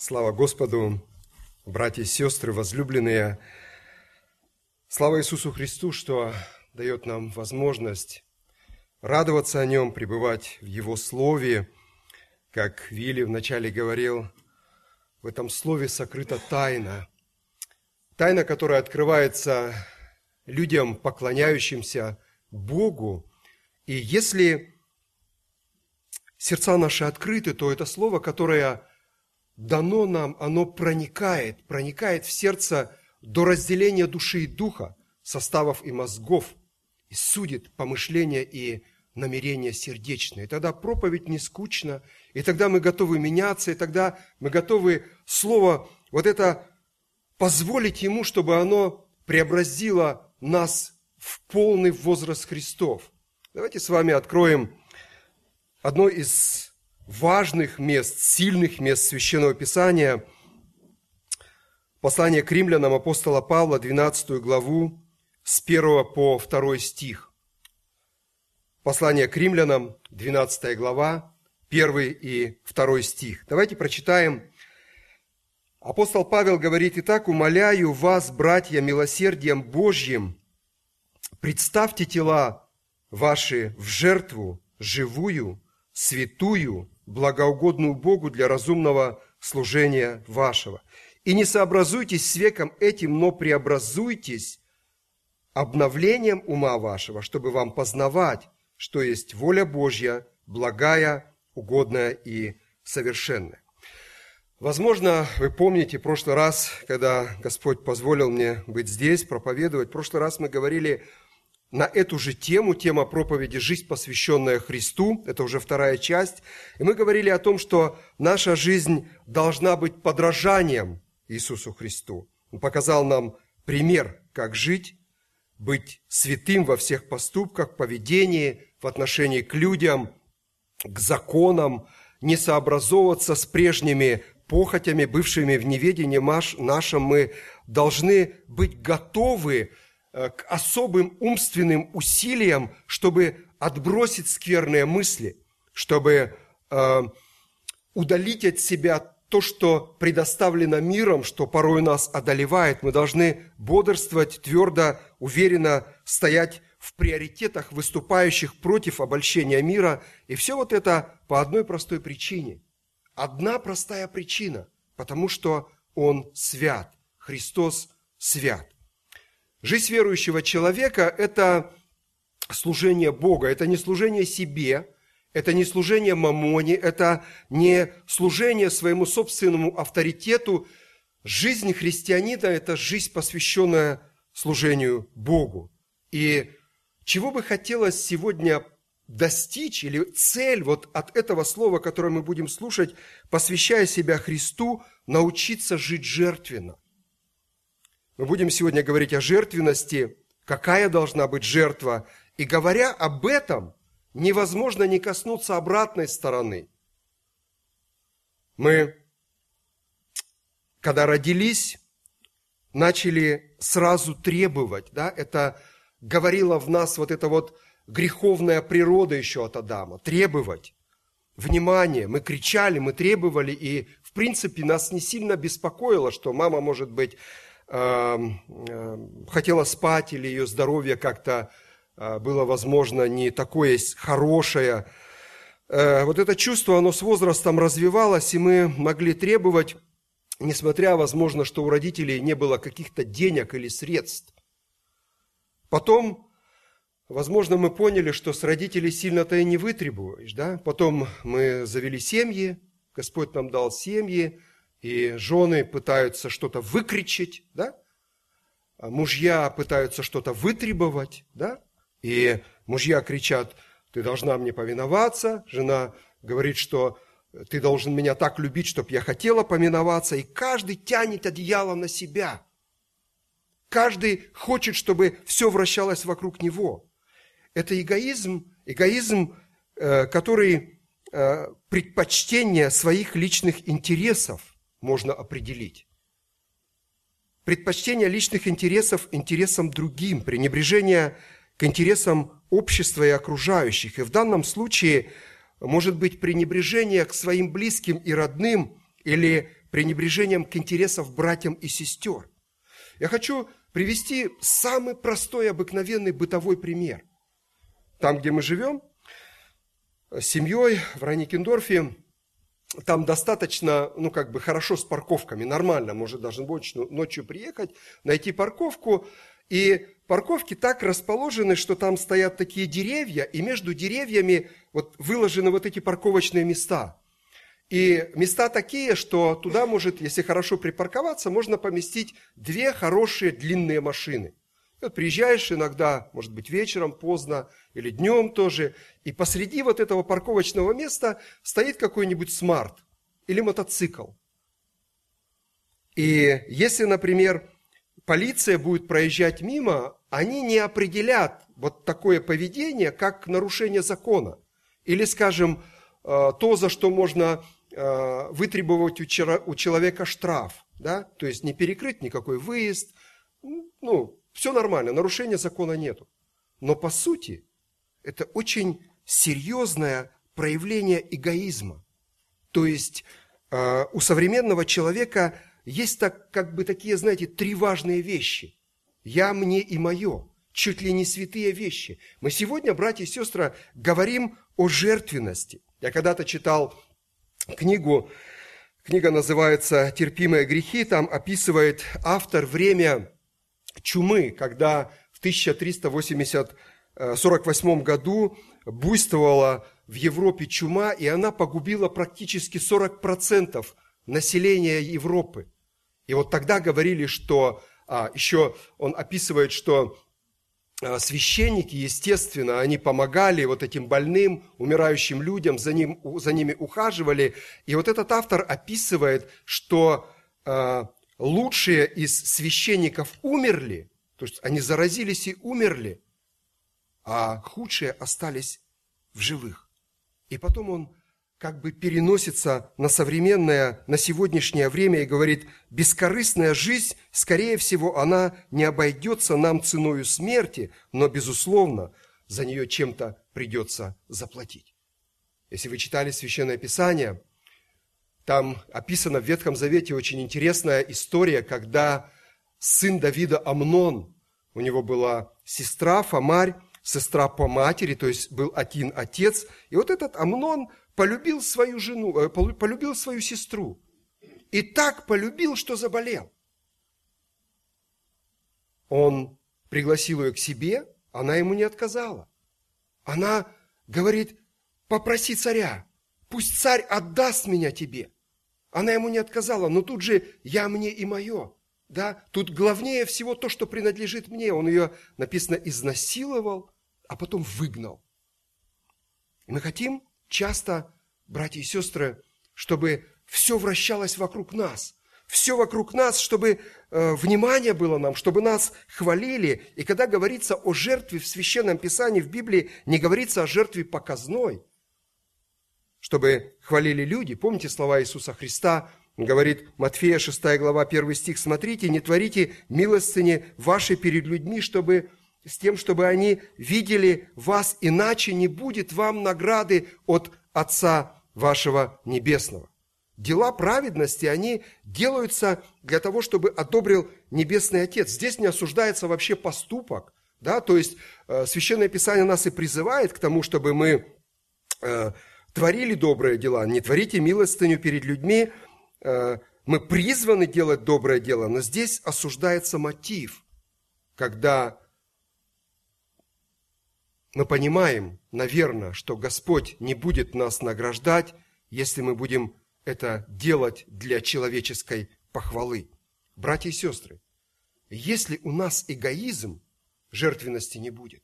Слава Господу, братья и сестры, возлюбленные. Слава Иисусу Христу, что дает нам возможность радоваться о Нем, пребывать в Его Слове. Как Вилли вначале говорил, в этом Слове сокрыта тайна. Тайна, которая открывается людям, поклоняющимся Богу. И если сердца наши открыты, то это Слово, которое дано нам, оно проникает, проникает в сердце до разделения души и духа, составов и мозгов, и судит помышления и намерения сердечные. И тогда проповедь не скучна, и тогда мы готовы меняться, и тогда мы готовы Слово вот это позволить Ему, чтобы оно преобразило нас в полный возраст Христов. Давайте с вами откроем одно из важных мест, сильных мест Священного Писания. Послание к римлянам апостола Павла, 12 главу, с 1 по 2 стих. Послание к римлянам, 12 глава, 1 и 2 стих. Давайте прочитаем. Апостол Павел говорит, «Итак, умоляю вас, братья, милосердием Божьим, представьте тела ваши в жертву живую, святую, благоугодную Богу для разумного служения вашего. И не сообразуйтесь с веком этим, но преобразуйтесь обновлением ума вашего, чтобы вам познавать, что есть воля Божья, благая, угодная и совершенная. Возможно, вы помните в прошлый раз, когда Господь позволил мне быть здесь, проповедовать, в прошлый раз мы говорили на эту же тему, тема проповеди «Жизнь, посвященная Христу». Это уже вторая часть. И мы говорили о том, что наша жизнь должна быть подражанием Иисусу Христу. Он показал нам пример, как жить, быть святым во всех поступках, поведении, в отношении к людям, к законам, не сообразовываться с прежними похотями, бывшими в неведении нашем. Мы должны быть готовы к особым умственным усилиям, чтобы отбросить скверные мысли, чтобы э, удалить от себя то, что предоставлено миром, что порой нас одолевает. Мы должны бодрствовать, твердо, уверенно стоять в приоритетах, выступающих против обольщения мира. И все вот это по одной простой причине. Одна простая причина, потому что Он свят, Христос свят. Жизнь верующего человека – это служение Бога, это не служение себе, это не служение мамоне, это не служение своему собственному авторитету. Жизнь христианина – это жизнь, посвященная служению Богу. И чего бы хотелось сегодня достичь, или цель вот от этого слова, которое мы будем слушать, посвящая себя Христу, научиться жить жертвенно – мы будем сегодня говорить о жертвенности, какая должна быть жертва. И говоря об этом, невозможно не коснуться обратной стороны. Мы, когда родились, начали сразу требовать, да, это говорила в нас вот эта вот греховная природа еще от Адама, требовать внимание, мы кричали, мы требовали, и в принципе нас не сильно беспокоило, что мама, может быть, хотела спать или ее здоровье как-то э, было, возможно, не такое хорошее. Э, вот это чувство, оно с возрастом развивалось, и мы могли требовать, несмотря, возможно, что у родителей не было каких-то денег или средств. Потом, возможно, мы поняли, что с родителей сильно-то и не вытребуешь. Да? Потом мы завели семьи, Господь нам дал семьи, и жены пытаются что-то выкричить, да? А мужья пытаются что-то вытребовать, да? И мужья кричат, ты должна мне повиноваться, жена говорит, что ты должен меня так любить, чтобы я хотела поминоваться, и каждый тянет одеяло на себя. Каждый хочет, чтобы все вращалось вокруг него. Это эгоизм, эгоизм, э, который э, предпочтение своих личных интересов – можно определить. Предпочтение личных интересов интересам другим, пренебрежение к интересам общества и окружающих. И в данном случае может быть пренебрежение к своим близким и родным или пренебрежением к интересам братьям и сестер. Я хочу привести самый простой, обыкновенный бытовой пример. Там, где мы живем, с семьей в Раникендорфе, там достаточно, ну, как бы хорошо с парковками, нормально, может даже ночью, ночью приехать, найти парковку, и парковки так расположены, что там стоят такие деревья, и между деревьями вот выложены вот эти парковочные места. И места такие, что туда может, если хорошо припарковаться, можно поместить две хорошие длинные машины. Приезжаешь иногда, может быть, вечером поздно или днем тоже, и посреди вот этого парковочного места стоит какой-нибудь смарт или мотоцикл. И если, например, полиция будет проезжать мимо, они не определят вот такое поведение как нарушение закона. Или, скажем, э, то, за что можно э, вытребовать у человека штраф. Да? То есть не перекрыть никакой выезд. Ну, все нормально, нарушения закона нету. Но по сути, это очень серьезное проявление эгоизма. То есть э, у современного человека есть так, как бы такие, знаете, три важные вещи. Я, мне и мое. Чуть ли не святые вещи. Мы сегодня, братья и сестры, говорим о жертвенности. Я когда-то читал книгу, книга называется «Терпимые грехи», там описывает автор время чумы, когда в 1348 году буйствовала в Европе чума, и она погубила практически 40% населения Европы. И вот тогда говорили, что, а, еще он описывает, что а, священники, естественно, они помогали вот этим больным, умирающим людям, за, ним, за ними ухаживали. И вот этот автор описывает, что а, лучшие из священников умерли, то есть они заразились и умерли, а худшие остались в живых. И потом он как бы переносится на современное, на сегодняшнее время и говорит, бескорыстная жизнь, скорее всего, она не обойдется нам ценою смерти, но, безусловно, за нее чем-то придется заплатить. Если вы читали Священное Писание, там описана в Ветхом Завете очень интересная история, когда сын Давида Амнон, у него была сестра Фомарь, сестра по матери, то есть был один отец. И вот этот Амнон полюбил свою жену, э, полюбил свою сестру. И так полюбил, что заболел. Он пригласил ее к себе, она ему не отказала. Она говорит, попроси царя, пусть царь отдаст меня тебе. Она ему не отказала, но тут же я мне и мое. Да? Тут главнее всего то, что принадлежит мне. Он ее, написано, изнасиловал, а потом выгнал. И мы хотим часто, братья и сестры, чтобы все вращалось вокруг нас. Все вокруг нас, чтобы э, внимание было нам, чтобы нас хвалили. И когда говорится о жертве в Священном Писании, в Библии, не говорится о жертве показной, чтобы хвалили люди. Помните слова Иисуса Христа, говорит Матфея 6 глава 1 стих, «Смотрите, не творите милостыни ваши перед людьми, чтобы с тем, чтобы они видели вас, иначе не будет вам награды от Отца вашего Небесного. Дела праведности, они делаются для того, чтобы одобрил Небесный Отец. Здесь не осуждается вообще поступок, да, то есть э, Священное Писание нас и призывает к тому, чтобы мы э, творили добрые дела. Не творите милостыню перед людьми, э, мы призваны делать доброе дело, но здесь осуждается мотив, когда мы понимаем, наверное, что Господь не будет нас награждать, если мы будем это делать для человеческой похвалы. Братья и сестры, если у нас эгоизм, жертвенности не будет.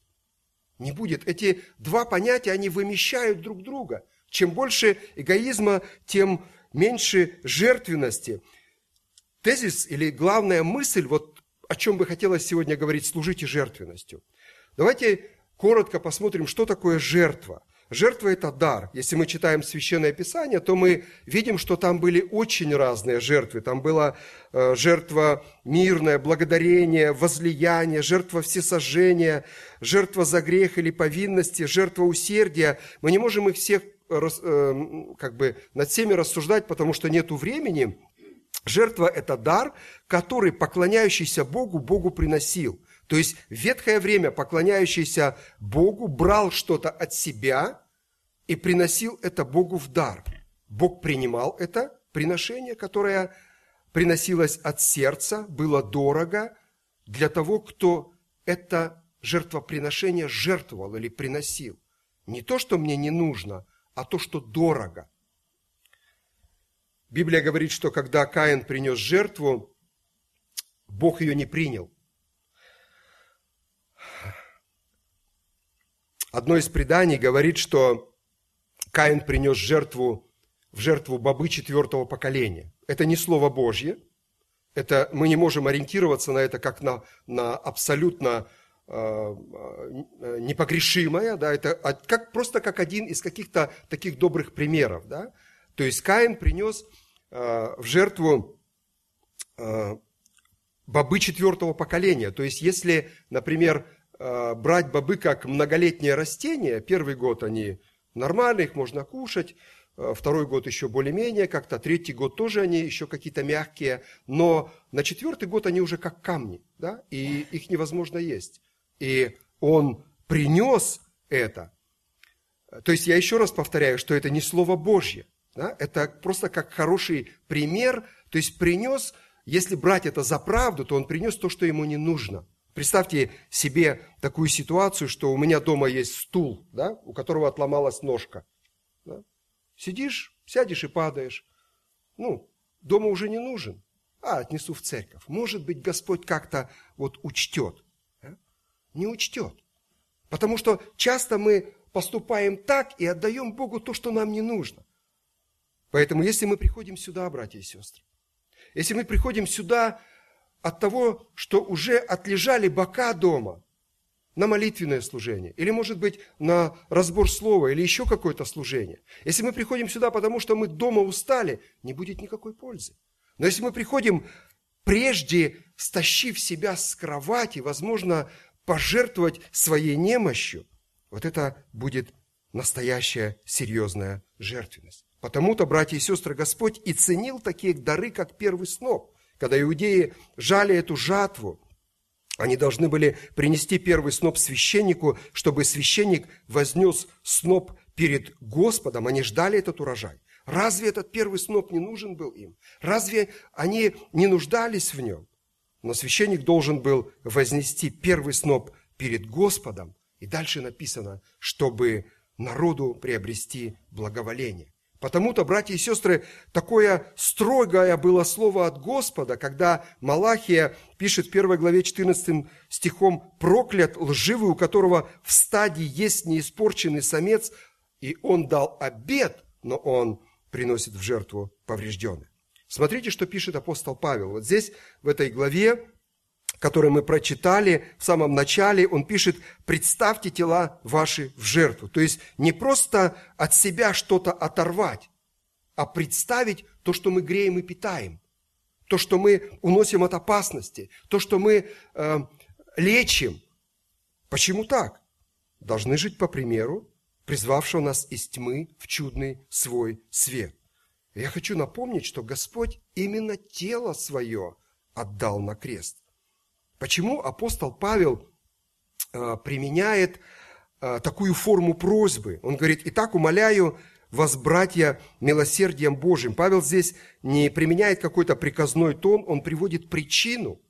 Не будет. Эти два понятия, они вымещают друг друга. Чем больше эгоизма, тем меньше жертвенности. Тезис или главная мысль, вот о чем бы хотелось сегодня говорить, служите жертвенностью. Давайте коротко посмотрим, что такое жертва. Жертва – это дар. Если мы читаем Священное Писание, то мы видим, что там были очень разные жертвы. Там была э, жертва мирная, благодарение, возлияние, жертва всесожжения, жертва за грех или повинности, жертва усердия. Мы не можем их всех как бы над всеми рассуждать, потому что нет времени. Жертва – это дар, который поклоняющийся Богу, Богу приносил. То есть в ветхое время поклоняющийся Богу брал что-то от себя и приносил это Богу в дар. Бог принимал это приношение, которое приносилось от сердца, было дорого для того, кто это жертвоприношение жертвовал или приносил. Не то, что мне не нужно, а то, что дорого. Библия говорит, что когда Каин принес жертву, Бог ее не принял. Одно из преданий говорит, что Каин принес жертву в жертву бобы четвертого поколения. Это не Слово Божье. Это, мы не можем ориентироваться на это как на, на абсолютно э, э непогрешимое. Да, это как, просто как один из каких-то таких добрых примеров. Да? То есть Каин принес э, в жертву бобы четвертого поколения. То есть если, например, брать бобы как многолетнее растение, первый год они нормальные, их можно кушать, второй год еще более-менее как-то, третий год тоже они еще какие-то мягкие, но на четвертый год они уже как камни, да, и их невозможно есть. И он принес это. То есть я еще раз повторяю, что это не Слово Божье, да? это просто как хороший пример, то есть принес, если брать это за правду, то он принес то, что ему не нужно. Представьте себе такую ситуацию, что у меня дома есть стул, да, у которого отломалась ножка. Да? Сидишь, сядешь и падаешь. Ну, дома уже не нужен. А, отнесу в церковь. Может быть, Господь как-то вот учтет. Не учтет. Потому что часто мы поступаем так и отдаем Богу то, что нам не нужно. Поэтому, если мы приходим сюда, братья и сестры, если мы приходим сюда от того, что уже отлежали бока дома, на молитвенное служение, или, может быть, на разбор слова, или еще какое-то служение. Если мы приходим сюда, потому что мы дома устали, не будет никакой пользы. Но если мы приходим, прежде стащив себя с кровати, возможно, пожертвовать своей немощью, вот это будет настоящая серьезная жертвенность. Потому-то, братья и сестры, Господь и ценил такие дары, как первый сноп. Когда иудеи жали эту жатву, они должны были принести первый сноп священнику, чтобы священник вознес сноп перед Господом. Они ждали этот урожай. Разве этот первый сноп не нужен был им? Разве они не нуждались в нем? Но священник должен был вознести первый сноп перед Господом. И дальше написано, чтобы народу приобрести благоволение. Потому-то, братья и сестры, такое строгое было слово от Господа, когда Малахия пишет в 1 главе 14 стихом «Проклят лживый, у которого в стадии есть неиспорченный самец, и он дал обед, но он приносит в жертву поврежденный». Смотрите, что пишет апостол Павел. Вот здесь, в этой главе, который мы прочитали в самом начале, он пишет, представьте тела ваши в жертву. То есть не просто от себя что-то оторвать, а представить то, что мы греем и питаем, то, что мы уносим от опасности, то, что мы э, лечим. Почему так? Должны жить по примеру, призвавшего нас из тьмы в чудный свой свет. Я хочу напомнить, что Господь именно тело свое отдал на крест. Почему апостол Павел э, применяет э, такую форму просьбы? Он говорит, «Итак, умоляю вас, братья, милосердием Божьим». Павел здесь не применяет какой-то приказной тон, он приводит причину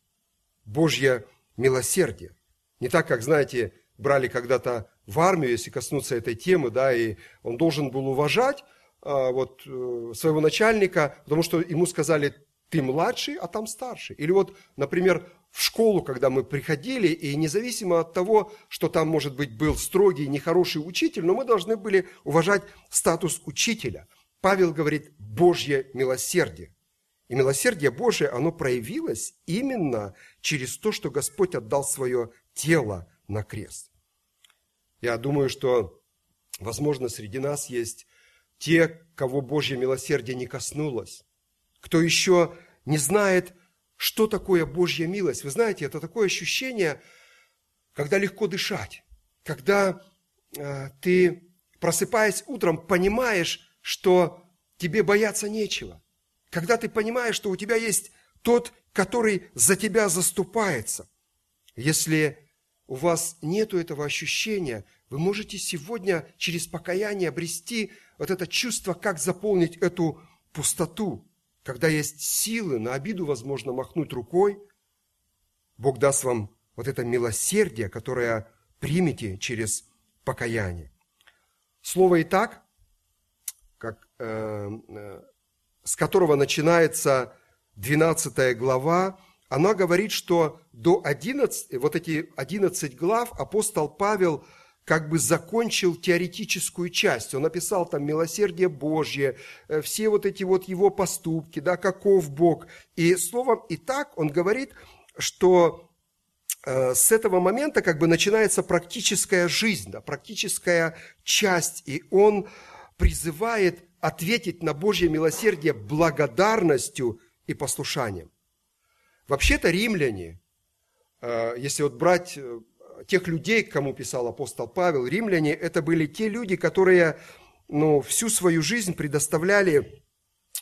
Божье милосердие. Не так, как, знаете, брали когда-то в армию, если коснуться этой темы, да, и он должен был уважать вот, э, своего начальника, потому что ему сказали, ты младший, а там старший. Или вот, например, в школу, когда мы приходили, и независимо от того, что там, может быть, был строгий, нехороший учитель, но мы должны были уважать статус учителя. Павел говорит «Божье милосердие». И милосердие Божие, оно проявилось именно через то, что Господь отдал свое тело на крест. Я думаю, что, возможно, среди нас есть те, кого Божье милосердие не коснулось, кто еще не знает, что такое Божья милость. Вы знаете, это такое ощущение, когда легко дышать, когда э, ты, просыпаясь утром, понимаешь, что тебе бояться нечего. когда ты понимаешь, что у тебя есть тот, который за тебя заступается. Если у вас нет этого ощущения, вы можете сегодня через покаяние обрести вот это чувство, как заполнить эту пустоту. Когда есть силы, на обиду возможно махнуть рукой, Бог даст вам вот это милосердие, которое примете через покаяние. Слово «и так», как, э, э, с которого начинается 12 глава, она говорит, что до 11, вот эти 11 глав апостол Павел как бы закончил теоретическую часть. Он написал там милосердие Божье, э, все вот эти вот его поступки, да, каков Бог. И словом «и так» он говорит, что э, с этого момента как бы начинается практическая жизнь, да, практическая часть, и он призывает ответить на Божье милосердие благодарностью и послушанием. Вообще-то римляне, э, если вот брать тех людей, кому писал апостол Павел, римляне, это были те люди, которые ну, всю свою жизнь предоставляли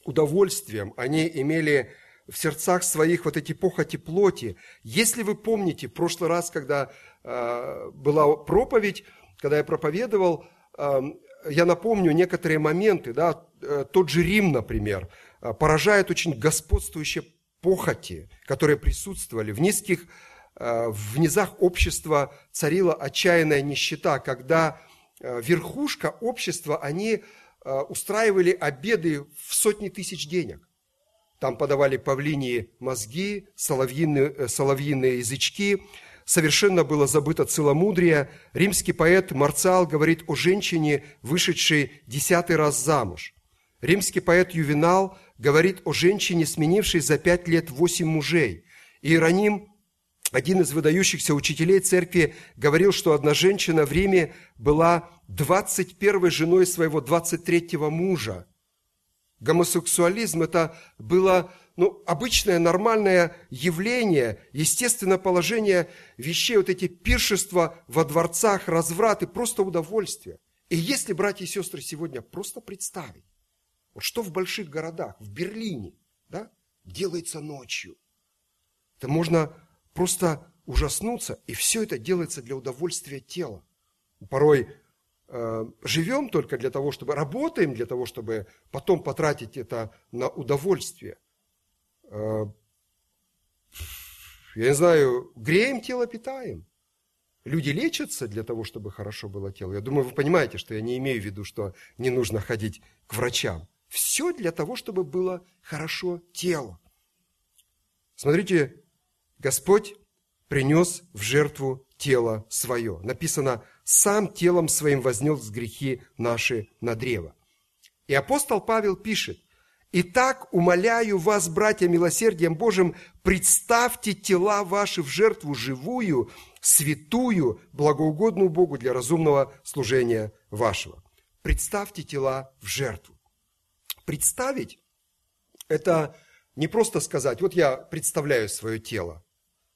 удовольствием, они имели в сердцах своих вот эти похоти плоти. Если вы помните, в прошлый раз, когда э, была проповедь, когда я проповедовал, э, я напомню некоторые моменты, да, э, тот же Рим, например, э, поражает очень господствующие похоти, которые присутствовали. В низких, в низах общества царила отчаянная нищета, когда верхушка общества, они устраивали обеды в сотни тысяч денег. Там подавали павлинии мозги, соловьиные, соловьиные язычки, совершенно было забыто целомудрие. Римский поэт Марциал говорит о женщине, вышедшей десятый раз замуж. Римский поэт Ювенал говорит о женщине, сменившей за пять лет восемь мужей. Иероним, один из выдающихся учителей церкви, говорил, что одна женщина в Риме была 21 женой своего 23-го мужа. Гомосексуализм – это было ну, обычное нормальное явление, естественное положение вещей, вот эти пиршества во дворцах, развраты, просто удовольствие. И если, братья и сестры, сегодня просто представить, вот что в больших городах, в Берлине, да, делается ночью, то можно просто ужаснуться, и все это делается для удовольствия тела. Порой э, живем только для того, чтобы работаем, для того, чтобы потом потратить это на удовольствие. Э, я не знаю, греем тело, питаем. Люди лечатся для того, чтобы хорошо было тело. Я думаю, вы понимаете, что я не имею в виду, что не нужно ходить к врачам. Все для того, чтобы было хорошо тело. Смотрите, Господь принес в жертву тело свое. Написано, сам телом своим вознес грехи наши на древо. И апостол Павел пишет, Итак, умоляю вас, братья, милосердием Божьим, представьте тела ваши в жертву живую, святую, благоугодную Богу для разумного служения вашего. Представьте тела в жертву. Представить – это не просто сказать, вот я представляю свое тело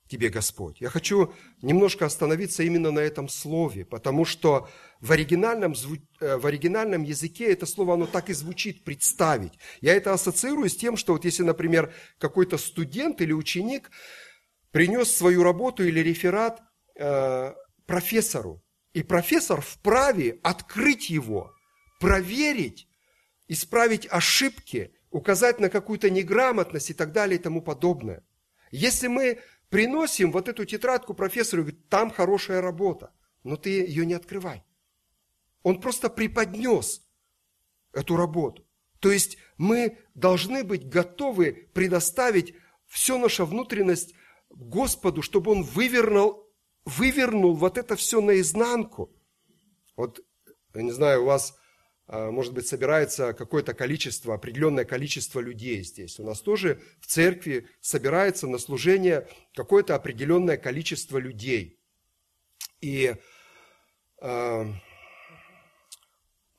тебе, Господь. Я хочу немножко остановиться именно на этом слове, потому что в оригинальном, э, в оригинальном языке это слово, оно так и звучит, представить. Я это ассоциирую с тем, что вот если, например, какой-то студент или ученик принес свою работу или реферат э, профессору, и профессор вправе открыть его, проверить, исправить ошибки, указать на какую-то неграмотность и так далее и тому подобное. Если мы приносим вот эту тетрадку профессору и говорим, там хорошая работа, но ты ее не открывай. Он просто преподнес эту работу. То есть мы должны быть готовы предоставить всю нашу внутренность Господу, чтобы Он вывернул, вывернул вот это все наизнанку. Вот, я не знаю, у вас, может быть, собирается какое-то количество, определенное количество людей здесь. У нас тоже в церкви собирается на служение какое-то определенное количество людей. И э,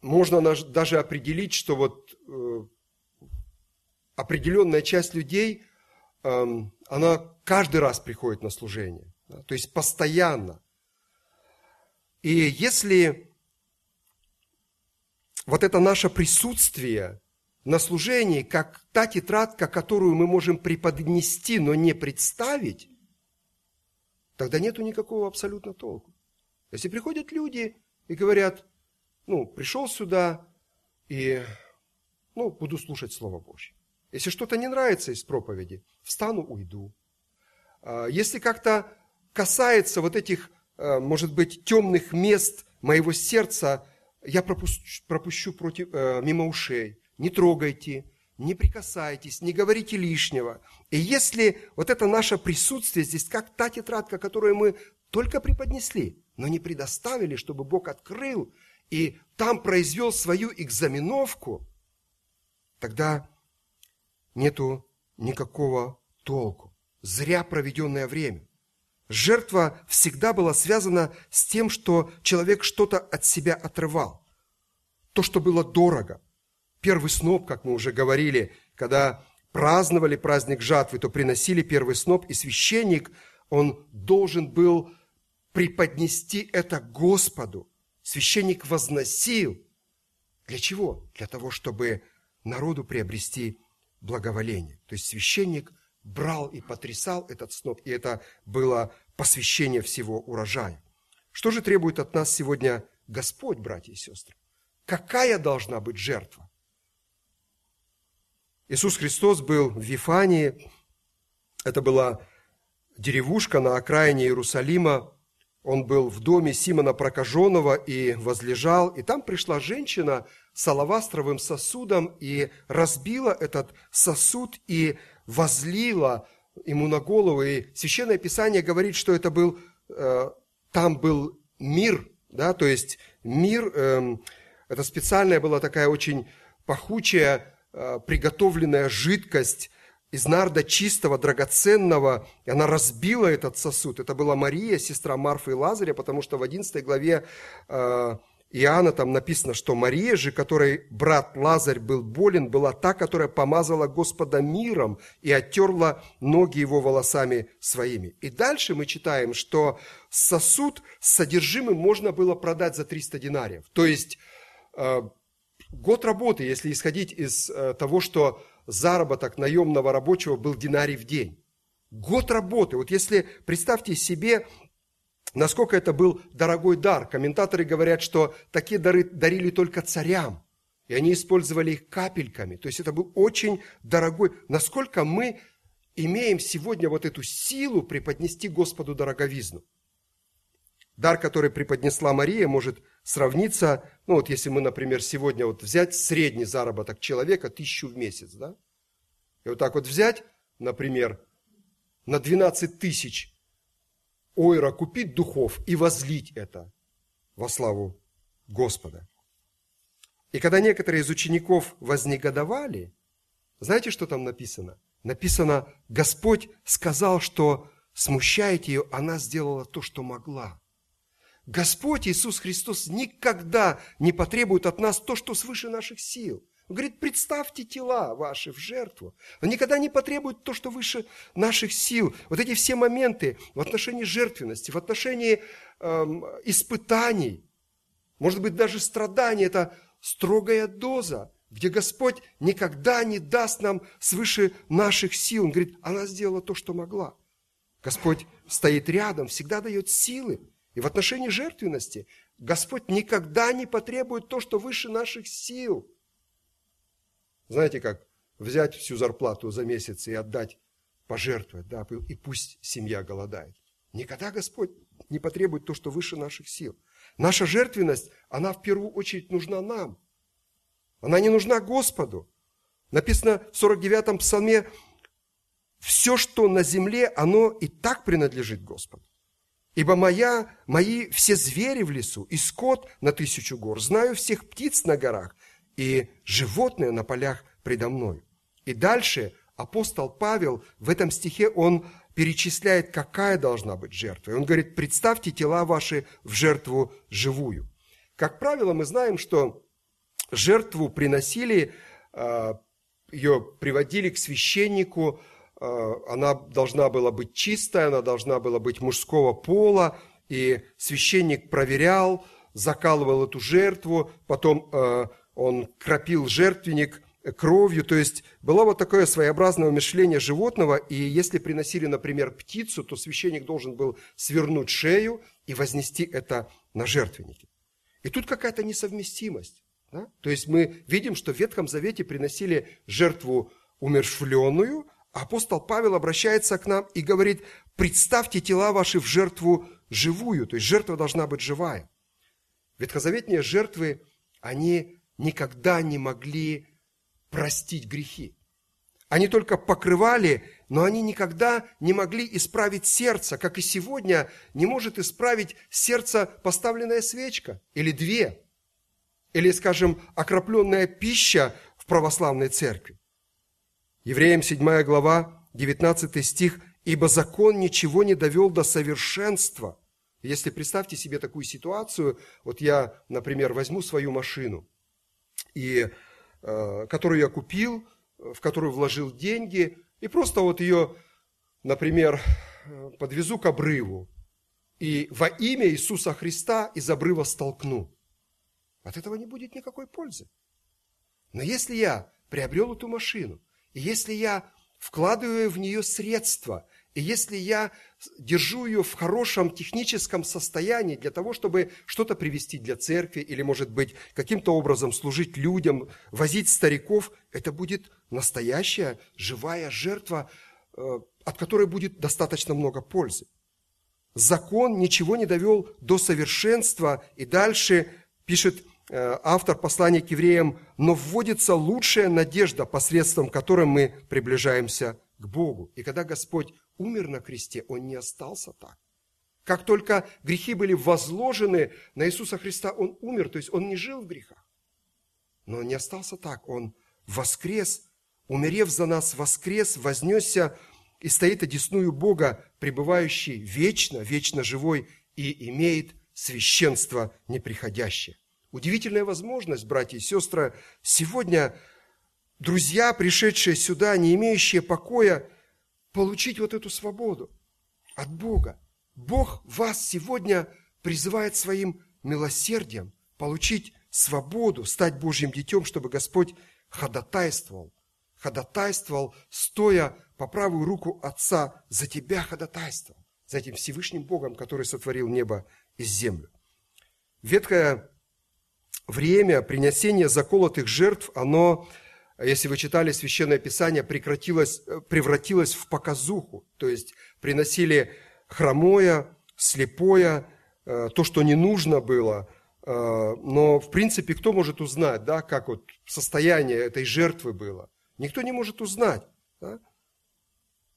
можно даже определить, что вот э, определенная часть людей, эм, она каждый раз приходит на служение, то есть постоянно. И если вот это наше присутствие на служении, как та тетрадка, которую мы можем преподнести, но не представить, тогда нету никакого абсолютно толку. Если приходят люди и говорят, ну, пришел сюда и, ну, буду слушать Слово Божье. Если что-то не нравится из проповеди, встану, уйду. А, если как-то касается вот этих, а, может быть, темных мест моего сердца, я пропущу, пропущу против, э, мимо ушей не трогайте, не прикасайтесь, не говорите лишнего. И если вот это наше присутствие здесь, как та тетрадка, которую мы только преподнесли, но не предоставили, чтобы Бог открыл и там произвел свою экзаменовку, тогда нету никакого толку. Зря проведенное время. Жертва всегда была связана с тем, что человек что-то от себя отрывал. То, что было дорого – первый сноп, как мы уже говорили, когда праздновали праздник жатвы, то приносили первый сноп, и священник, он должен был преподнести это Господу. Священник возносил. Для чего? Для того, чтобы народу приобрести благоволение. То есть священник брал и потрясал этот сноп, и это было посвящение всего урожая. Что же требует от нас сегодня Господь, братья и сестры? Какая должна быть жертва? Иисус Христос был в Вифании. Это была деревушка на окраине Иерусалима. Он был в доме Симона Прокаженного и возлежал. И там пришла женщина с алавастровым сосудом и разбила этот сосуд и возлила ему на голову. И Священное Писание говорит, что это был, э, там был мир, да, то есть мир, э, это специальная была такая очень пахучая Э, приготовленная жидкость из нарда чистого, драгоценного, и она разбила этот сосуд. Это была Мария, сестра Марфы и Лазаря, потому что в 11 главе э, Иоанна там написано, что Мария же, которой брат Лазарь был болен, была та, которая помазала Господа миром и оттерла ноги его волосами своими. И дальше мы читаем, что сосуд с содержимым можно было продать за 300 динариев. То есть э, Год работы, если исходить из э, того, что заработок наемного рабочего был динарий в день. Год работы. Вот если представьте себе, насколько это был дорогой дар. Комментаторы говорят, что такие дары дарили только царям. И они использовали их капельками. То есть это был очень дорогой. Насколько мы имеем сегодня вот эту силу преподнести Господу дороговизну. Дар, который преподнесла Мария, может сравниться, ну вот если мы, например, сегодня вот взять средний заработок человека, тысячу в месяц, да? И вот так вот взять, например, на 12 тысяч ойра купить духов и возлить это во славу Господа. И когда некоторые из учеников вознегодовали, знаете, что там написано? Написано, Господь сказал, что смущаете ее, она сделала то, что могла. Господь Иисус Христос никогда не потребует от нас то, что свыше наших сил. Он говорит, представьте тела ваши в жертву. Он никогда не потребует то, что выше наших сил. Вот эти все моменты в отношении жертвенности, в отношении эм, испытаний, может быть, даже страданий, это строгая доза, где Господь никогда не даст нам свыше наших сил. Он говорит, она сделала то, что могла. Господь стоит рядом, всегда дает силы. И в отношении жертвенности Господь никогда не потребует то, что выше наших сил. Знаете как? Взять всю зарплату за месяц и отдать, пожертвовать, да, и пусть семья голодает. Никогда Господь не потребует то, что выше наших сил. Наша жертвенность, она в первую очередь нужна нам. Она не нужна Господу. Написано в 49-м псалме, все, что на земле, оно и так принадлежит Господу. Ибо моя, мои все звери в лесу, и скот на тысячу гор, знаю всех птиц на горах, и животные на полях предо мной. И дальше апостол Павел в этом стихе, он перечисляет, какая должна быть жертва. И он говорит, представьте тела ваши в жертву живую. Как правило, мы знаем, что жертву приносили, а, ее приводили к священнику, Э, она должна была быть чистая, она должна была быть мужского пола, и священник проверял, закалывал эту жертву, потом э, он кропил жертвенник кровью. То есть было вот такое своеобразное умершление животного, и если приносили, например, птицу, то священник должен был свернуть шею и вознести это на жертвенники. И тут какая-то несовместимость. Да? То есть мы видим, что в Ветхом Завете приносили жертву умершвленную, а апостол Павел обращается к нам и говорит, представьте тела ваши в жертву живую, то есть жертва должна быть живая. Ветхозаветные жертвы, они никогда не могли простить грехи. Они только покрывали, но они никогда не могли исправить сердце, как и сегодня не может исправить сердце поставленная свечка или две, или, скажем, окропленная пища в православной церкви. Евреям 7 глава, 19 стих, «Ибо закон ничего не довел до совершенства». Если представьте себе такую ситуацию, вот я, например, возьму свою машину, и, э, которую я купил, в которую вложил деньги, и просто вот ее, например, подвезу к обрыву, и во имя Иисуса Христа из обрыва столкну. От этого не будет никакой пользы. Но если я приобрел эту машину, и если я вкладываю в нее средства, и если я держу ее в хорошем техническом состоянии для того, чтобы что-то привести для церкви или, может быть, каким-то образом служить людям, возить стариков, это будет настоящая живая жертва, э, от которой будет достаточно много пользы. Закон ничего не довел до совершенства, и дальше пишет э, автор послания к евреям, но вводится лучшая надежда, посредством которой мы приближаемся к Богу. И когда Господь умер на кресте, Он не остался так. Как только грехи были возложены на Иисуса Христа, Он умер, то есть Он не жил в грехах. Но Он не остался так, Он воскрес, умерев за нас, воскрес, вознесся и стоит одесную Бога, пребывающий вечно, вечно живой и имеет священство неприходящее. Удивительная возможность, братья и сестры, сегодня друзья, пришедшие сюда, не имеющие покоя, получить вот эту свободу от Бога. Бог вас сегодня призывает своим милосердием получить свободу, стать Божьим детем, чтобы Господь ходатайствовал, ходатайствовал, стоя по правую руку Отца, за тебя ходатайствовал, за этим Всевышним Богом, который сотворил небо и землю. Ветхое время принесения заколотых жертв, оно если вы читали Священное Писание, прекратилось, э, превратилось в показуху. То есть приносили хромое, слепое, э, то, что не нужно было. Э, но, в принципе, кто может узнать, да, как вот состояние этой жертвы было? Никто не может узнать, да,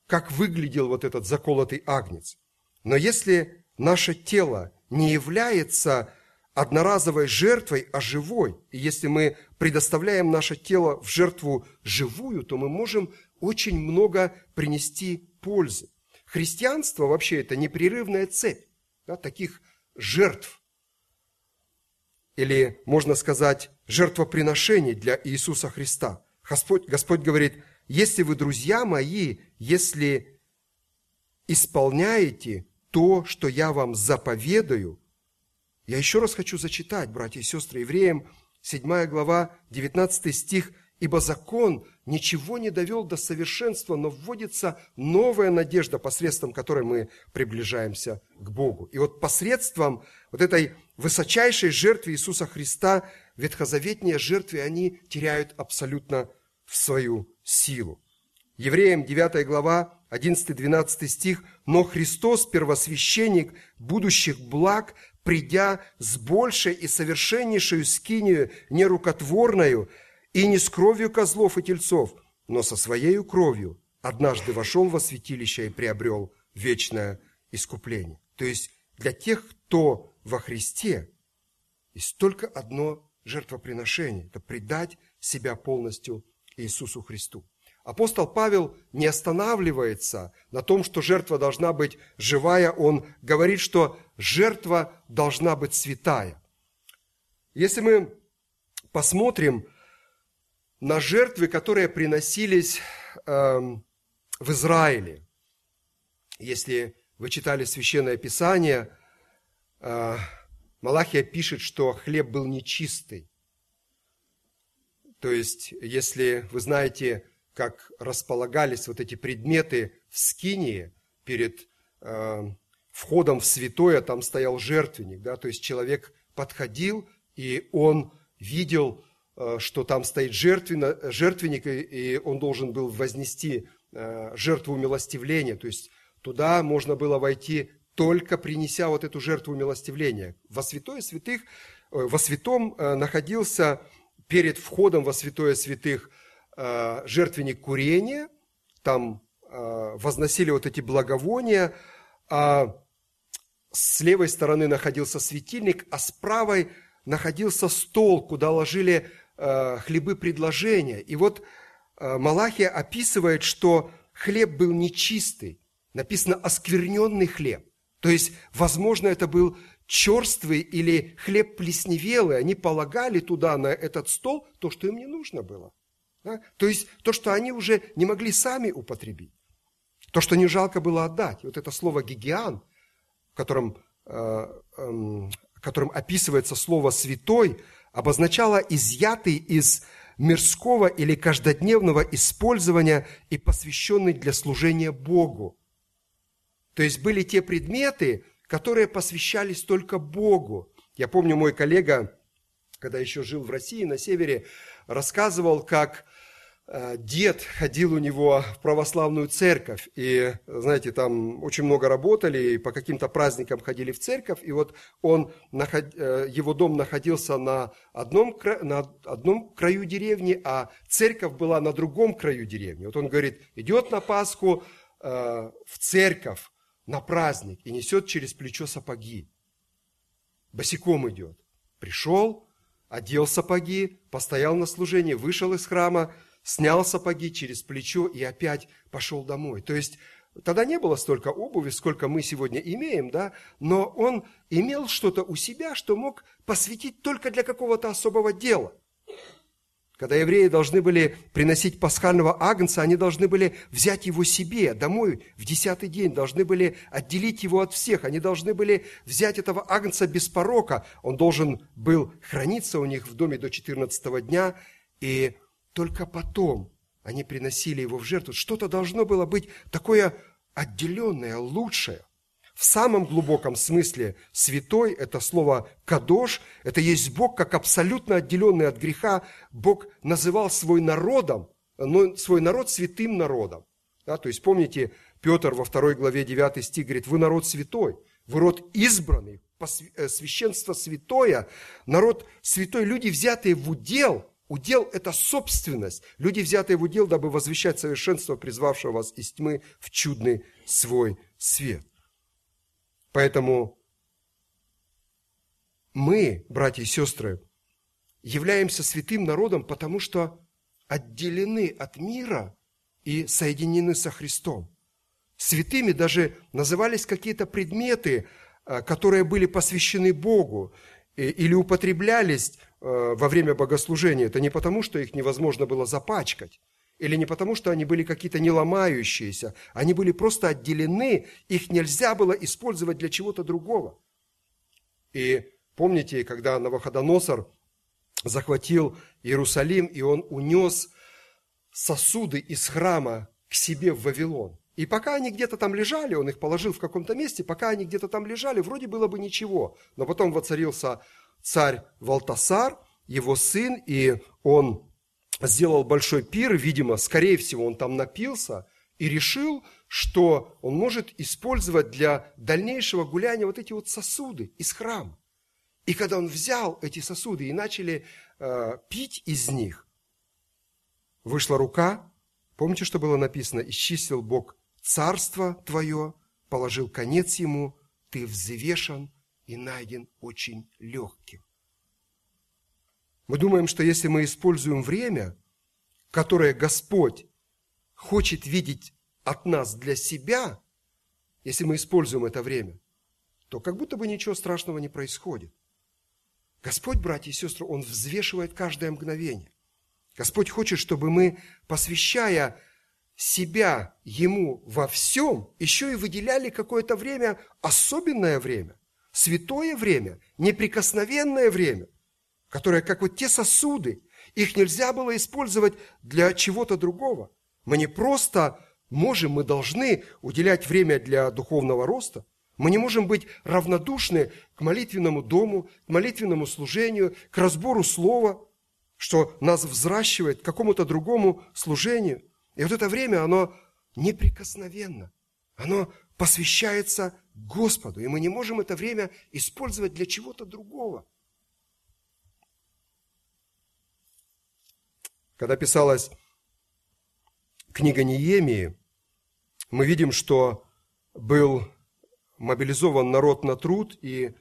как выглядел вот этот заколотый агнец. Но если наше тело не является одноразовой жертвой, а живой. И если мы предоставляем наше тело в жертву живую, то мы можем очень много принести пользы. Христианство вообще это непрерывная цепь да, таких жертв. Или, можно сказать, жертвоприношений для Иисуса Христа. Господь, Господь говорит, если вы, друзья мои, если исполняете то, что я вам заповедаю, я еще раз хочу зачитать, братья и сестры, евреям, 7 глава, 19 стих. «Ибо закон ничего не довел до совершенства, но вводится новая надежда, посредством которой мы приближаемся к Богу». И вот посредством вот этой высочайшей жертвы Иисуса Христа ветхозаветные жертвы, они теряют абсолютно свою силу. Евреям 9 глава, 11-12 стих. «Но Христос, первосвященник будущих благ, придя с большей и совершеннейшую скинию нерукотворною и не с кровью козлов и тельцов, но со своей кровью однажды вошел во святилище и приобрел вечное искупление. То есть для тех, кто во Христе, есть только одно жертвоприношение – это предать себя полностью Иисусу Христу. Апостол Павел не останавливается на том, что жертва должна быть живая. Он говорит, что жертва должна быть святая. Если мы посмотрим на жертвы, которые приносились э, в Израиле, если вы читали Священное Писание, э, Малахия пишет, что хлеб был нечистый. То есть, если вы знаете, как располагались вот эти предметы в Скинии перед э, входом в святое, там стоял жертвенник, да, то есть человек подходил, и он видел, э, что там стоит жертвенник, и он должен был вознести э, жертву милостивления, то есть туда можно было войти только принеся вот эту жертву милостивления. Во святое святых, э, во святом находился перед входом во святое святых жертвенник курения, там возносили вот эти благовония, а с левой стороны находился светильник, а с правой находился стол, куда ложили э, хлебы предложения. И вот э, Малахия описывает, что хлеб был нечистый. Написано «оскверненный хлеб». То есть, возможно, это был черствый или хлеб плесневелый. Они полагали туда, на этот стол, то, что им не нужно было. Да? То есть, то, что они уже не могли сами употребить. То, что не жалко было отдать. Вот это слово «гигиан», которым, э, эм, которым описывается слово «святой», обозначало изъятый из мирского или каждодневного использования и посвященный для служения Богу. То есть были те предметы, которые посвящались только Богу. Я помню, мой коллега, когда еще жил в России, на севере, рассказывал, как Э, дед ходил у него в православную церковь, и, знаете, там очень много работали, и по каким-то праздникам ходили в церковь, и вот он, э, его дом находился на одном, на одном краю деревни, а церковь была на другом краю деревни. Вот он говорит, идет на Пасху э, в церковь на праздник и несет через плечо сапоги. Босиком идет. Пришел, одел сапоги, постоял на служении, вышел из храма, снял сапоги через плечо и опять пошел домой. То есть тогда не было столько обуви, сколько мы сегодня имеем, да, но он имел что-то у себя, что мог посвятить только для какого-то особого дела. Когда евреи должны были приносить пасхального агнца, они должны были взять его себе домой в десятый день, должны были отделить его от всех, они должны были взять этого агнца без порока. Он должен был храниться у них в доме до 14 дня, и только потом они приносили его в жертву. Что-то должно было быть такое отделенное, лучшее. В самом глубоком смысле святой – это слово «кадош», это есть Бог, как абсолютно отделенный от греха. Бог называл свой народом, но свой народ святым народом. Да, то есть помните, Петр во второй главе 9 стих говорит, вы народ святой, вы род избранный, э, священство святое, народ святой, люди, взятые в удел – Удел – это собственность. Люди, взятые в удел, дабы возвещать совершенство, призвавшего вас из тьмы в чудный свой свет. Поэтому мы, братья и сестры, являемся святым народом, потому что отделены от мира и соединены со Христом. Святыми даже назывались какие-то предметы, а, которые были посвящены Богу или употреблялись Э, во время богослужения, это не потому, что их невозможно было запачкать, или не потому, что они были какие-то не ломающиеся, они были просто отделены, их нельзя было использовать для чего-то другого. И помните, когда Навуходоносор захватил Иерусалим, и он унес сосуды из храма к себе в Вавилон. И пока они где-то там лежали, он их положил в каком-то месте, пока они где-то там лежали, вроде было бы ничего. Но потом воцарился царь Валтасар, его сын, и он сделал большой пир, видимо, скорее всего, он там напился и решил, что он может использовать для дальнейшего гуляния вот эти вот сосуды из храма. И когда он взял эти сосуды и начали э, пить из них, вышла рука, помните, что было написано, «Исчислил Бог царство твое, положил конец ему, ты взвешен и найден очень легким. Мы думаем, что если мы используем время, которое Господь хочет видеть от нас для себя, если мы используем это время, то как будто бы ничего страшного не происходит. Господь, братья и сестры, Он взвешивает каждое мгновение. Господь хочет, чтобы мы, посвящая себя Ему во всем, еще и выделяли какое-то время, особенное время, святое время, неприкосновенное время, которое как вот те сосуды. Их нельзя было использовать для чего-то другого. Мы не просто можем, мы должны уделять время для духовного роста. Мы не можем быть равнодушны к молитвенному дому, к молитвенному служению, к разбору слова, что нас взращивает к какому-то другому служению. И вот это время, оно неприкосновенно. Оно посвящается Господу. И мы не можем это время использовать для чего-то другого. Когда писалась книга Неемии, мы видим, что был мобилизован народ на труд, и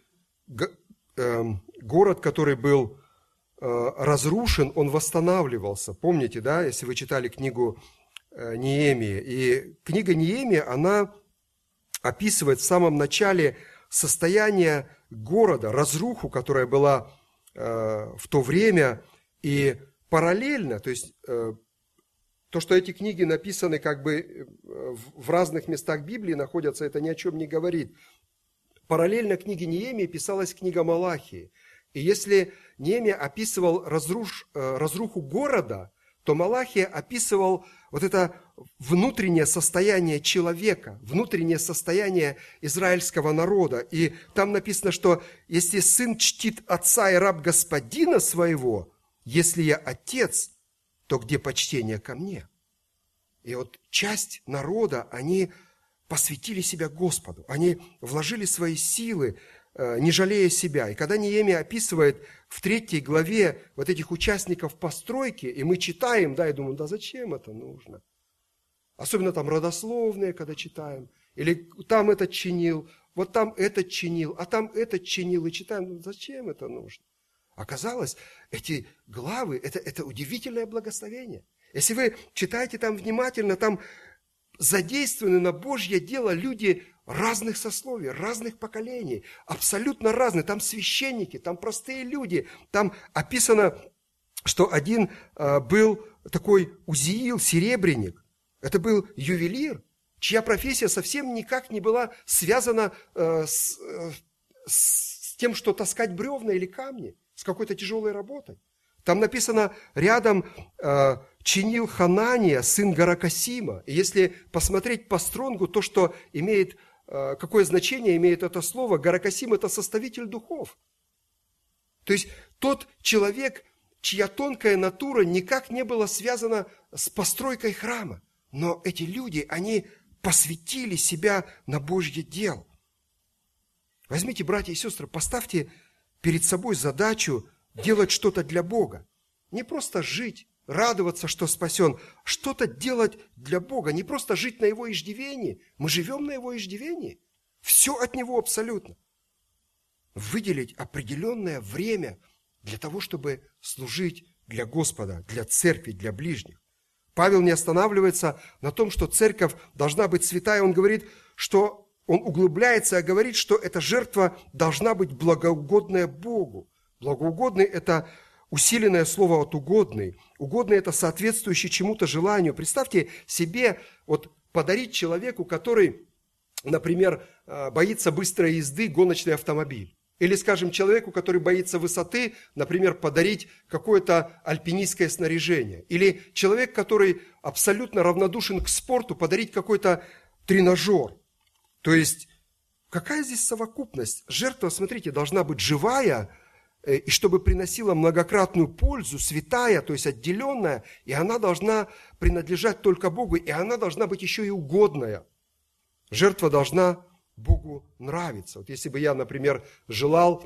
эм, город, который был э, разрушен, он восстанавливался. Помните, да, если вы читали книгу э, Неемии. И книга Неемии, она описывает в самом начале состояние города, разруху, которая была э, в то время, и параллельно, то есть то, что эти книги написаны как бы э, в разных местах Библии находятся, это ни о чем не говорит. Параллельно книге Неемии писалась книга Малахии. И если Неемия описывал разруш, э, разруху города, то Малахия описывал вот это внутреннее состояние человека, внутреннее состояние израильского народа. И там написано, что если сын чтит отца и раб господина своего, если я отец – то где почтение ко мне? И вот часть народа, они посвятили себя Господу, они вложили свои силы, э, не жалея себя. И когда Неемия описывает в третьей главе вот этих участников постройки, и мы читаем, да, и думаем, да зачем это нужно? Особенно там родословные, когда читаем. Или там этот чинил, вот там этот чинил, а там этот чинил, и читаем, ну зачем это нужно? Оказалось, эти главы – это, это удивительное благословение. Если вы читаете там внимательно, там задействованы на Божье дело люди разных сословий, разных поколений, абсолютно разные. Там священники, там простые люди. Там описано, что один а, был такой Узиил, серебряник. Это был ювелир, чья профессия совсем никак не была связана э, с, э, с тем, что таскать бревна или камни с какой-то тяжелой работой. Там написано рядом э, чинил Ханания, сын Гаракасима. И если посмотреть по стронгу, то, что имеет, э, какое значение имеет это слово, Гаракасим – это составитель духов. То есть тот человек, чья тонкая натура никак не была связана с постройкой храма. Но эти люди, они посвятили себя на Божье дело. Возьмите, братья и сестры, поставьте перед собой задачу делать что-то для Бога. Не просто жить, радоваться, что спасен, что-то делать для Бога, не просто жить на Его иждивении. Мы живем на Его иждивении. Все от Него абсолютно. Выделить определенное время для того, чтобы служить для Господа, для церкви, для ближних. Павел не останавливается на том, что церковь должна быть святая. Он говорит, что он углубляется и говорит, что эта жертва должна быть благоугодная Богу. Благоугодный – это усиленное слово от угодный. Угодный – это соответствующий чему-то желанию. Представьте себе, вот подарить человеку, который, например, э, боится быстрой езды, гоночный автомобиль. Или, скажем, человеку, который боится высоты, например, подарить какое-то альпинистское снаряжение. Или человек, который абсолютно равнодушен к спорту, подарить какой-то тренажер. То есть, какая здесь совокупность? Жертва, смотрите, должна быть живая, э, и чтобы приносила многократную пользу, святая, то есть отделенная, и она должна принадлежать только Богу, и она должна быть еще и угодная. Жертва должна Богу нравиться. Вот если бы я, например, желал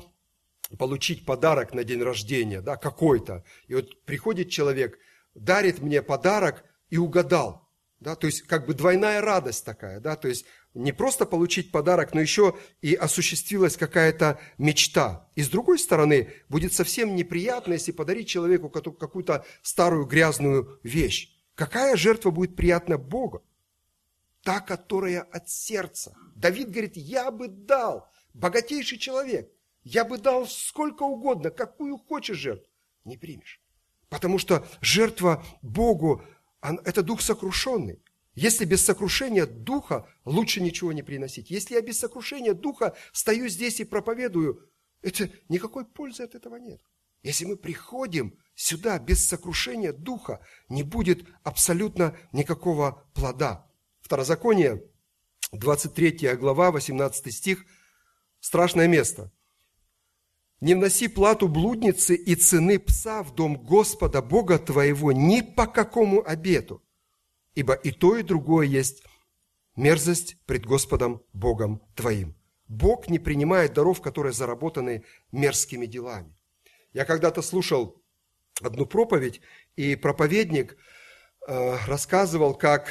получить подарок на день рождения, да, какой-то, и вот приходит человек, дарит мне подарок и угадал, да, то есть как бы двойная радость такая, да, то есть не просто получить подарок, но еще и осуществилась какая-то мечта. И с другой стороны, будет совсем неприятно, если подарить человеку какую-то старую грязную вещь. Какая жертва будет приятна Богу? Та, которая от сердца. Давид говорит, я бы дал, богатейший человек, я бы дал сколько угодно, какую хочешь жертву. Не примешь. Потому что жертва Богу, это дух сокрушенный. Если без сокрушения духа лучше ничего не приносить. Если я без сокрушения духа стою здесь и проповедую, это никакой пользы от этого нет. Если мы приходим сюда без сокрушения духа не будет абсолютно никакого плода. Второзаконие, 23 глава, 18 стих, страшное место. «Не вноси плату блудницы и цены пса в дом Господа Бога твоего ни по какому обету, ибо и то, и другое есть мерзость пред Господом Богом твоим». Бог не принимает даров, которые заработаны мерзкими делами. Я когда-то слушал одну проповедь, и проповедник э, рассказывал, как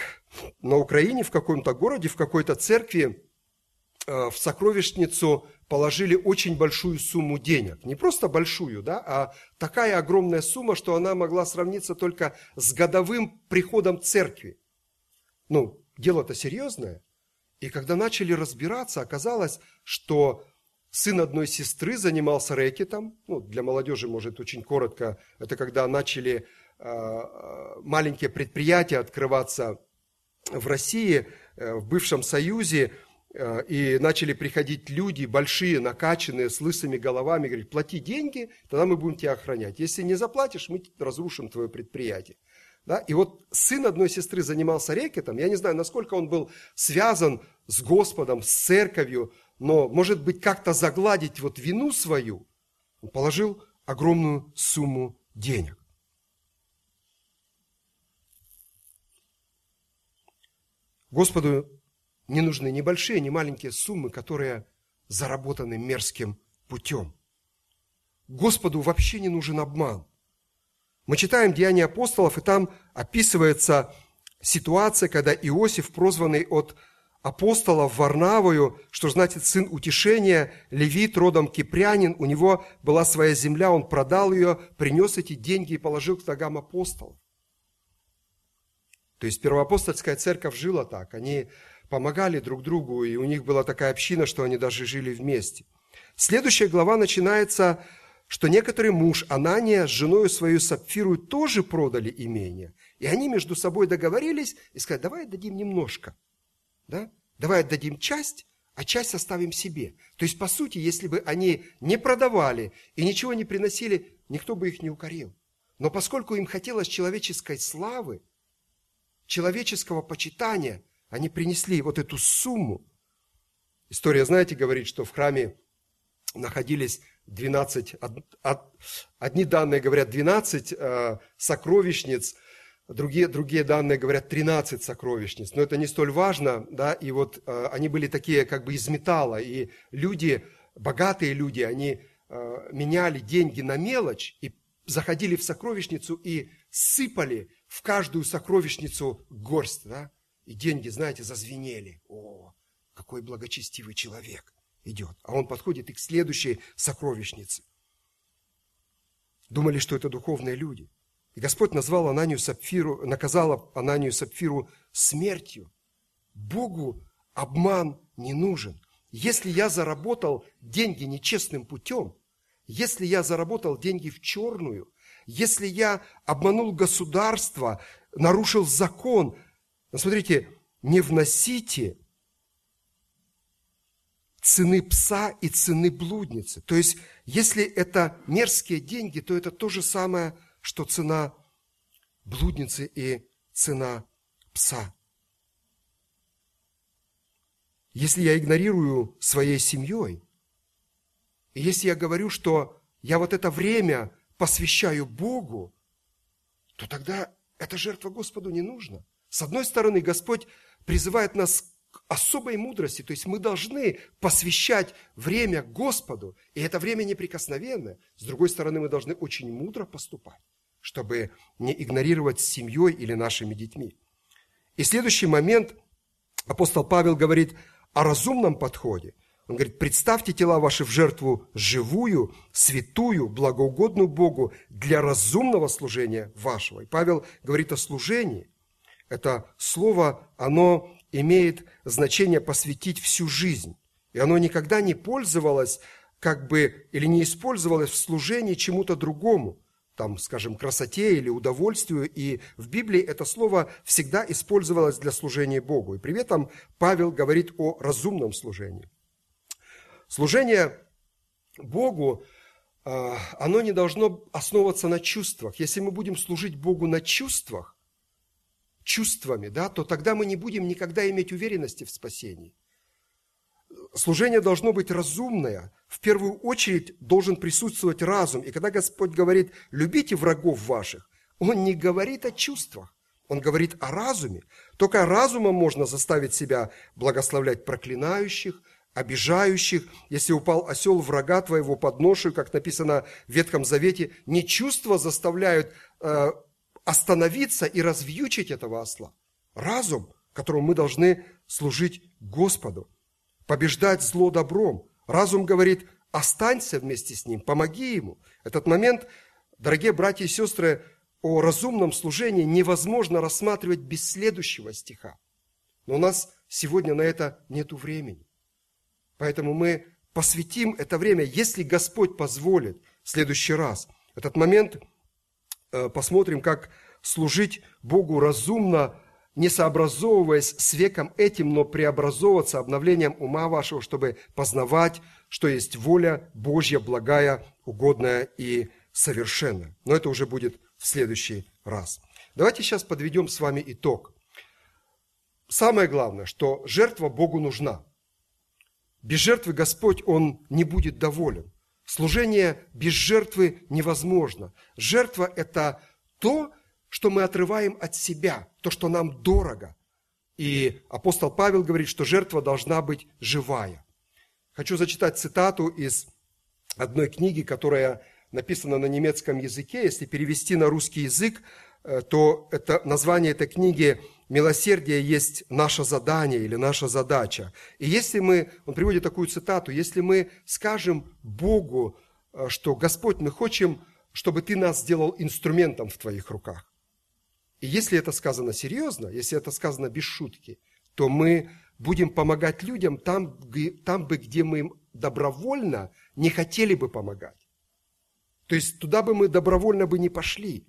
на Украине, в каком-то городе, в какой-то церкви в сокровищницу положили очень большую сумму денег. Не просто большую, да, а такая огромная сумма, что она могла сравниться только с годовым приходом церкви. Ну, дело-то серьезное. И когда начали разбираться, оказалось, что сын одной сестры занимался рэкетом. Ну, для молодежи, может, очень коротко. Это когда начали э, маленькие предприятия открываться в России, э, в бывшем Союзе, э, и начали приходить люди большие, накачанные, с лысыми головами, говорить, плати деньги, тогда мы будем тебя охранять. Если не заплатишь, мы разрушим твое предприятие. Да? И вот сын одной сестры занимался рекетом. Я не знаю, насколько он был связан с Господом, с церковью, но, может быть, как-то загладить вот вину свою, он положил огромную сумму денег. Господу не нужны ни большие, ни маленькие суммы, которые заработаны мерзким путем. Господу вообще не нужен обман – мы читаем Деяния апостолов, и там описывается ситуация, когда Иосиф, прозванный от апостолов Варнавою, что значит сын утешения, левит, родом кипрянин, у него была своя земля, он продал ее, принес эти деньги и положил к ногам апостолов. То есть первоапостольская церковь жила так, они помогали друг другу, и у них была такая община, что они даже жили вместе. Следующая глава начинается что некоторый муж Анания с женой свою Сапфиру тоже продали имение. И они между собой договорились и сказали, давай отдадим немножко. Да? Давай отдадим часть, а часть оставим себе. То есть, по сути, если бы они не продавали и ничего не приносили, никто бы их не укорил. Но поскольку им хотелось человеческой славы, человеческого почитания, они принесли вот эту сумму. История, знаете, говорит, что в храме находились 12, одни данные говорят 12 э, сокровищниц, другие, другие данные говорят 13 сокровищниц. Но это не столь важно, да, и вот э, они были такие как бы из металла, и люди, богатые люди, они э, меняли деньги на мелочь и заходили в сокровищницу и сыпали в каждую сокровищницу горсть, да, и деньги, знаете, зазвенели. О, какой благочестивый человек идет. А он подходит и к следующей сокровищнице. Думали, что это духовные люди. И Господь назвал Ананию Сапфиру, наказал Ананию Сапфиру смертью. Богу обман не нужен. Если я заработал деньги нечестным путем, если я заработал деньги в черную, если я обманул государство, нарушил закон, смотрите, не вносите цены пса и цены блудницы. То есть, если это мерзкие деньги, то это то же самое, что цена блудницы и цена пса. Если я игнорирую своей семьей, и если я говорю, что я вот это время посвящаю Богу, то тогда эта жертва Господу не нужна. С одной стороны, Господь призывает нас особой мудрости. То есть мы должны посвящать время Господу, и это время неприкосновенное. С другой стороны, мы должны очень мудро поступать, чтобы не игнорировать семьей или нашими детьми. И следующий момент, апостол Павел говорит о разумном подходе. Он говорит, представьте тела ваши в жертву живую, святую, благоугодную Богу для разумного служения вашего. И Павел говорит о служении. Это слово, оно имеет значение посвятить всю жизнь. И оно никогда не пользовалось как бы или не использовалось в служении чему-то другому, там, скажем, красоте или удовольствию. И в Библии это слово всегда использовалось для служения Богу. И при этом Павел говорит о разумном служении. Служение Богу а, оно не должно основываться на чувствах. Если мы будем служить Богу на чувствах, чувствами, да, то тогда мы не будем никогда иметь уверенности в спасении. Служение должно быть разумное. В первую очередь должен присутствовать разум. И когда Господь говорит «любите врагов ваших», Он не говорит о чувствах. Он говорит о разуме. Только разумом можно заставить себя благословлять проклинающих, обижающих. Если упал осел врага твоего под ношу, как написано в Ветхом Завете, не чувства заставляют э, остановиться и развьючить этого осла. Разум, которому мы должны служить Господу, побеждать зло добром. Разум говорит, останься вместе с ним, помоги ему. Этот момент, дорогие братья и сестры, о разумном служении невозможно рассматривать без следующего стиха. Но у нас сегодня на это нет времени. Поэтому мы посвятим это время, если Господь позволит, в следующий раз. Этот момент посмотрим, как служить Богу разумно, не сообразовываясь с веком этим, но преобразовываться обновлением ума вашего, чтобы познавать, что есть воля Божья, благая, угодная и совершенная. Но это уже будет в следующий раз. Давайте сейчас подведем с вами итог. Самое главное, что жертва Богу нужна. Без жертвы Господь, Он не будет доволен. Служение без жертвы невозможно. Жертва – это то, что мы отрываем от себя, то, что нам дорого. И апостол Павел говорит, что жертва должна быть живая. Хочу зачитать цитату из одной книги, которая написано на немецком языке. Если перевести на русский язык, то это, название этой книги «Милосердие есть наше задание» или «наша задача». И если мы, он приводит такую цитату, если мы скажем Богу, э, что «Господь, мы хотим, чтобы Ты нас сделал инструментом в Твоих руках». И если это сказано серьезно, если это сказано без шутки, то мы будем помогать людям там, там бы, где мы им добровольно не хотели бы помогать. То есть туда бы мы добровольно бы не пошли.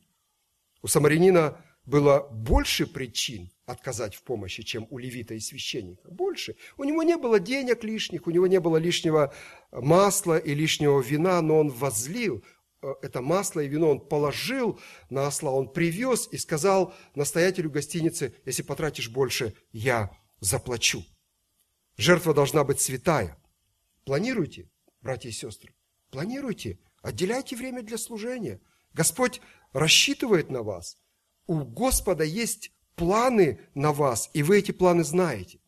У самарянина было больше причин отказать в помощи, чем у левита и священника. Больше. У него не было денег лишних, у него не было лишнего масла и лишнего вина, но он возлил э, это масло и вино, он положил на осла, он привез и сказал настоятелю гостиницы, если потратишь больше, я заплачу. Жертва должна быть святая. Планируйте, братья и сестры, планируйте Отделяйте время для служения. Господь рассчитывает на вас. У Господа есть планы на вас, и вы эти планы знаете.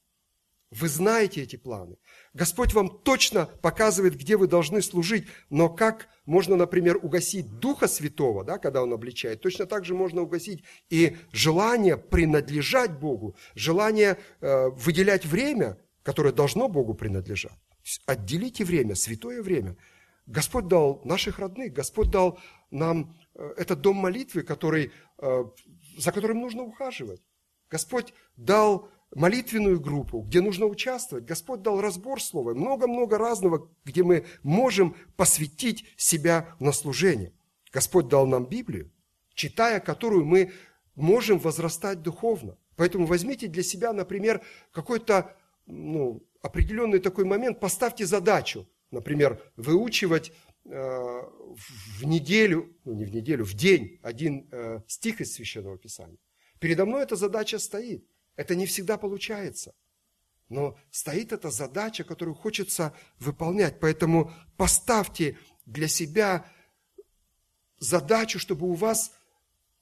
Вы знаете эти планы. Господь вам точно показывает, где вы должны служить, но как можно, например, угасить Духа Святого, да, когда Он обличает, точно так же можно угасить и желание принадлежать Богу, желание э, выделять время, которое должно Богу принадлежать. Отделите время, святое время – Господь дал наших родных, Господь дал нам этот дом молитвы, который, э, за которым нужно ухаживать. Господь дал молитвенную группу, где нужно участвовать. Господь дал разбор слова, много-много разного, где мы можем посвятить себя на служение. Господь дал нам Библию, читая которую мы можем возрастать духовно. Поэтому возьмите для себя, например, какой-то ну, определенный такой момент, поставьте задачу – например, выучивать в неделю, ну не в неделю, в день один э, стих из Священного Писания. Передо мной эта задача стоит. Это не всегда получается. Но стоит эта задача, которую хочется выполнять. Поэтому поставьте для себя задачу, чтобы у вас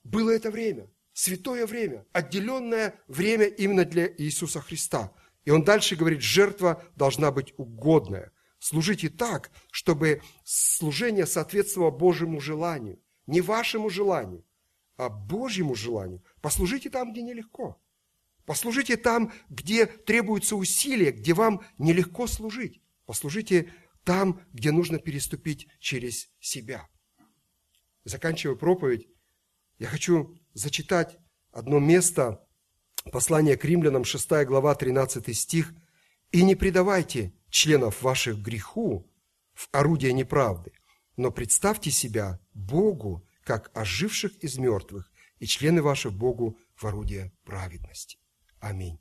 было это время, святое время, отделенное время именно для Иисуса Христа. И он дальше говорит, жертва должна быть угодная. Служите так, чтобы служение соответствовало Божьему желанию. Не вашему желанию, а Божьему желанию. Послужите там, где нелегко. Послужите там, где требуются усилия, где вам нелегко служить. Послужите там, где нужно переступить через себя. Заканчивая проповедь, я хочу зачитать одно место, послание к римлянам, 6 глава, 13 стих. «И не предавайте членов ваших греху в орудие неправды, но представьте себя Богу, как оживших из мертвых, и члены ваши Богу в орудие праведности. Аминь.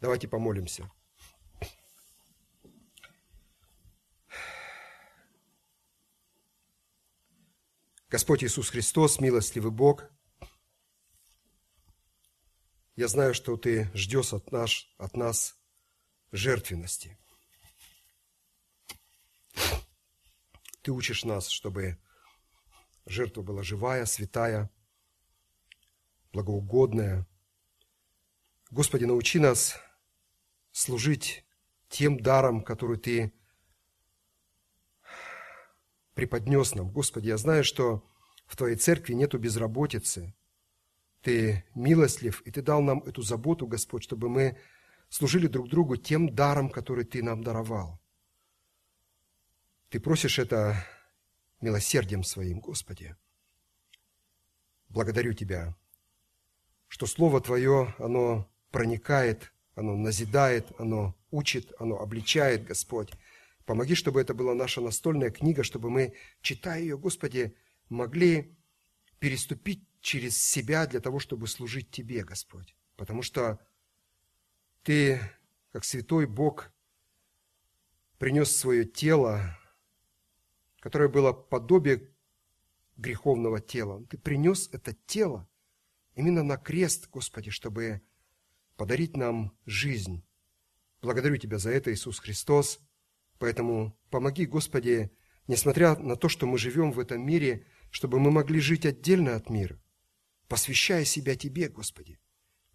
Давайте помолимся. Господь Иисус Христос, милостливый Бог, я знаю, что Ты ждешь от нас, от нас жертвенности. Ты учишь нас, чтобы жертва была живая, святая, благоугодная. Господи, научи нас служить тем даром, который Ты преподнес нам. Господи, я знаю, что в Твоей церкви нету безработицы. Ты милостлив, и Ты дал нам эту заботу, Господь, чтобы мы служили друг другу тем даром, который Ты нам даровал. Ты просишь это милосердием Своим, Господи. Благодарю Тебя, что Слово Твое, оно проникает, оно назидает, оно учит, оно обличает, Господь. Помоги, чтобы это была наша настольная книга, чтобы мы, читая ее, Господи, могли переступить через себя для того, чтобы служить Тебе, Господь. Потому что Ты, как святой Бог, принес свое тело, которое было подобие греховного тела. Ты принес это тело именно на крест, Господи, чтобы подарить нам жизнь. Благодарю Тебя за это, Иисус Христос. Поэтому помоги, Господи, несмотря на то, что мы живем в этом мире, чтобы мы могли жить отдельно от мира, посвящая себя Тебе, Господи.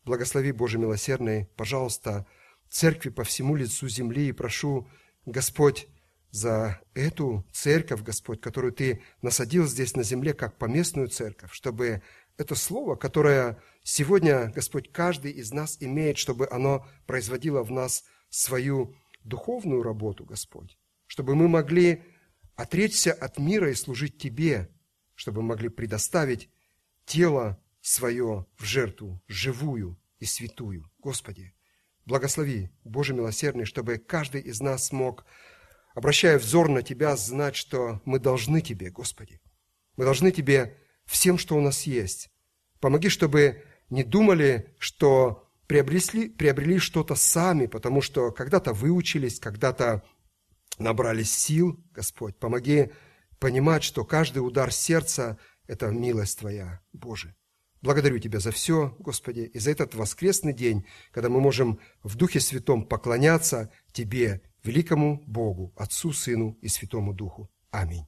Благослови, Боже милосердный, пожалуйста, церкви по всему лицу земли и прошу, Господь, за эту церковь, Господь, которую Ты насадил здесь на земле, как поместную церковь, чтобы это слово, которое сегодня, Господь, каждый из нас имеет, чтобы оно производило в нас свою духовную работу, Господь, чтобы мы могли отречься от мира и служить Тебе, чтобы мы могли предоставить тело свое в жертву, живую и святую. Господи, благослови, Боже милосердный, чтобы каждый из нас смог, обращая взор на Тебя, знать, что мы должны Тебе, Господи. Мы должны Тебе всем, что у нас есть. Помоги, чтобы не думали, что приобрели, приобрели что-то сами, потому что когда-то выучились, когда-то набрались сил. Господь, помоги понимать, что каждый удар сердца – это милость Твоя, Боже. Благодарю Тебя за все, Господи, и за этот воскресный день, когда мы можем в Духе Святом поклоняться Тебе, великому Богу, Отцу, Сыну и Святому Духу. Аминь.